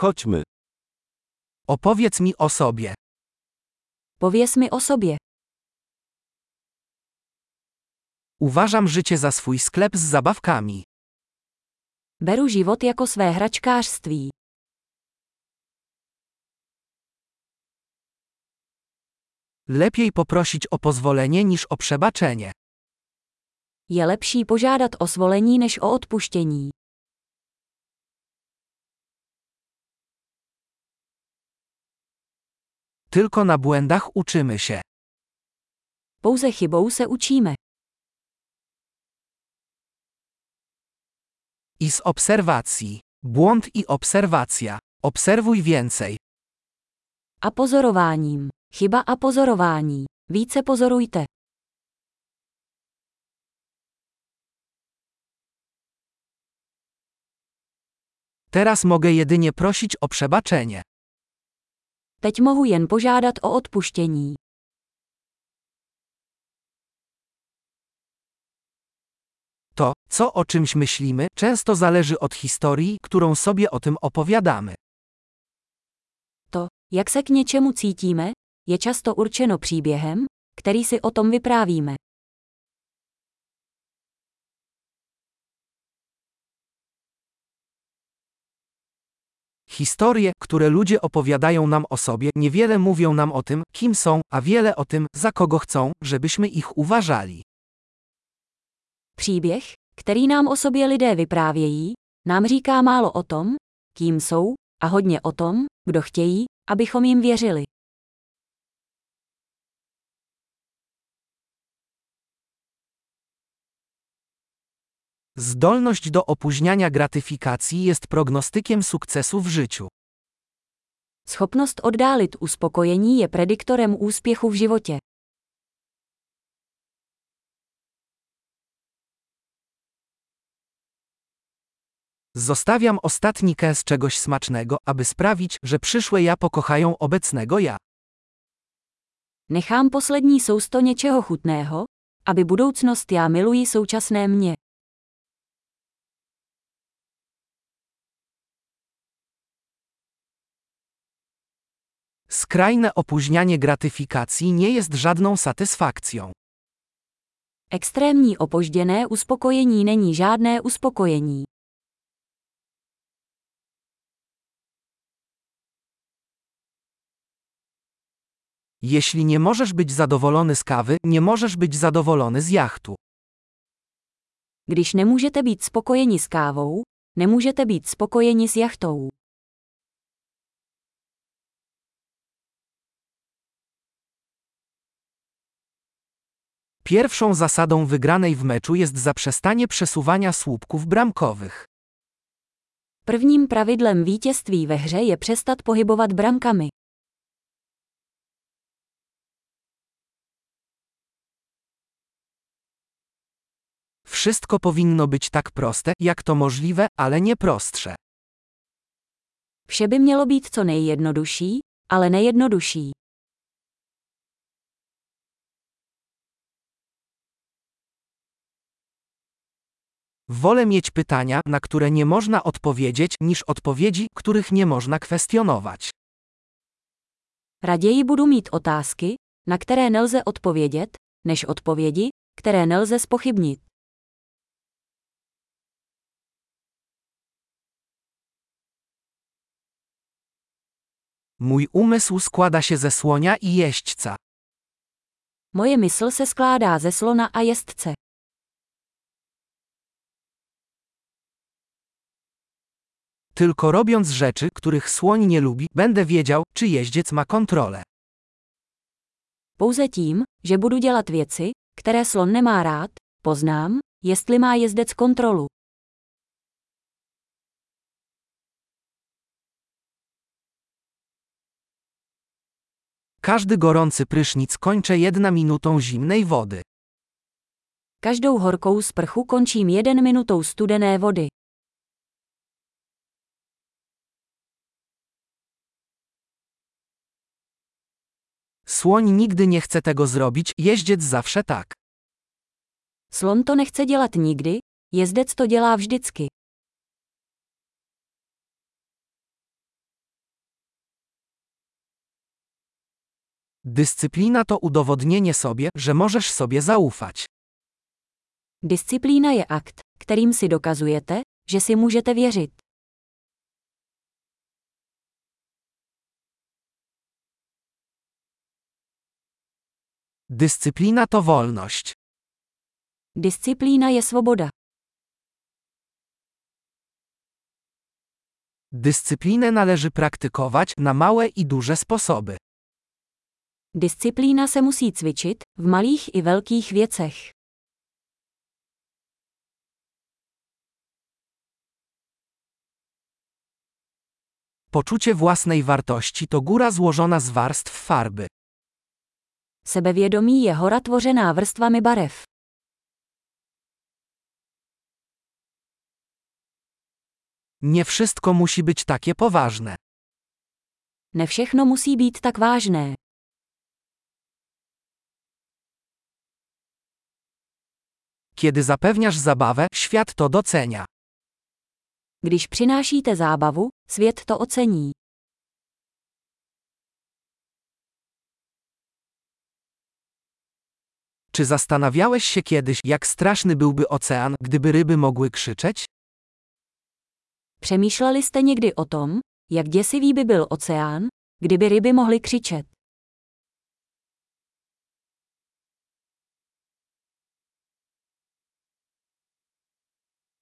Chodźmy. Opowiedz mi o sobie. Pověz mi o sobě. Uważam życie za swój sklep z zabawkami. Beru život jako své hračkářství. Lepiej poprosić o pozwolenie niż o przebaczenie. Je lepší požádat o svolení než o odpuštění. Tylko na błędach uczymy się. Pouze chybou se učíme. I z obserwacji. Błąd i obserwacja. Obserwuj więcej. A pozorováním. Chyba a pozorování. Více pozorujte. Teraz mogę jedynie prosić o przebaczenie. Teď mohu jen požádat o odpuštění. To, co o czymś myślimy, często zależy od historii, którą sobie o tym opowiadamy. To, jak se k něčemu cítíme, je často určeno příběhem, který si o tom vyprávíme. Historie, które ludzie opowiadają nam o sobie, niewiele mówią nam o tym, kim są, a wiele o tym, za kogo chcą, żebyśmy ich uważali. Příběh, který nám o sobě lidé vyprávějí, nám říká málo o tom, kým jsou, a hodně o tom, kdo chtějí, abychom jim věřili. Zdolność do opóźniania gratyfikacji jest prognostykiem sukcesu w życiu. Schopnost oddálit uspokojení je prediktorem úspěchu v životě. Zostawiam ostatni kęs czegoś smacznego, aby sprawić, że przyszłe ja pokochają obecnego ja. Nechám poslední sousto něčeho chutného, aby budoucnost já miluji současné mě. Skrajne opóźnianie gratyfikacji nie jest żadną satysfakcją. Extrémní opožděné uspokojení není žádné uspokojení. Jeśli nie możesz być zadowolony z kawy, nie możesz być zadowolony z jachtu. Když nemůžete být spokojeni s kávou, nemůžete být spokojeni s jachtou. Pierwszą zasadą wygranej w meczu jest zaprzestanie przesuwania słupków bramkowych. Prvním pravidlem vítězství ve hře je přestat pohybovat bramkami. Wszystko powinno być tak proste, jak to możliwe, ale nie prostsze. Vše by mělo být co nejjednodušší, ale nejjednodušší. Wolę mieć pytania, na które nie można odpowiedzieć, niż odpowiedzi, których nie można kwestionować. Raději budu mít otázky, na které nelze odpovědět, než odpovědi, které nelze spochybnit. Mój umysł składa się ze słonia i jeźdźca. Moje mysl se skládá ze slona a jezdce. Tylko robiąc rzeczy, których słoń nie lubi, będę wiedział, czy jeździec ma kontrolę. Pouze tím, že budu dělat věci, které slon nemá rád, poznám, jestli má jezdec kontrolu. Każdy gorący prysznic kończę jedna minutą zimnej wody. Každou horkou sprchu končím jeden minutou studené vody. Słoń nigdy nie chce tego zrobić, jeździec zawsze tak. Slon to nechce dělat nigdy. jezdec to dělá vždycky. Dyscyplina to udowodnienie sobie, że możesz sobie zaufać. Dyscyplina je akt, kterým si dokazujete, że si můžete wierzyć. Dyscyplina to wolność. Disciplína je svoboda. Dyscyplinę należy praktykować na małe i duże sposoby. Disciplína se musí cvičit, v malých i velkých věcech. Poczucie własnej wartości to góra złożona z warstw farby. Sebevědomí je hora tvořená vrstvami barev. Nie wszystko musi być takie poważne. Ne všechno musí být tak vážné. Kiedy zapewniasz zabawę, świat to docenia. Když přinášíte zábavu, svět to ocení. Czy zastanawiałeś się kiedyś, jak straszny byłby ocean, gdyby ryby mogły krzyczeć? Přemýšleli jste o tom, jak děsivý by byl oceán, ryby mohly křičet?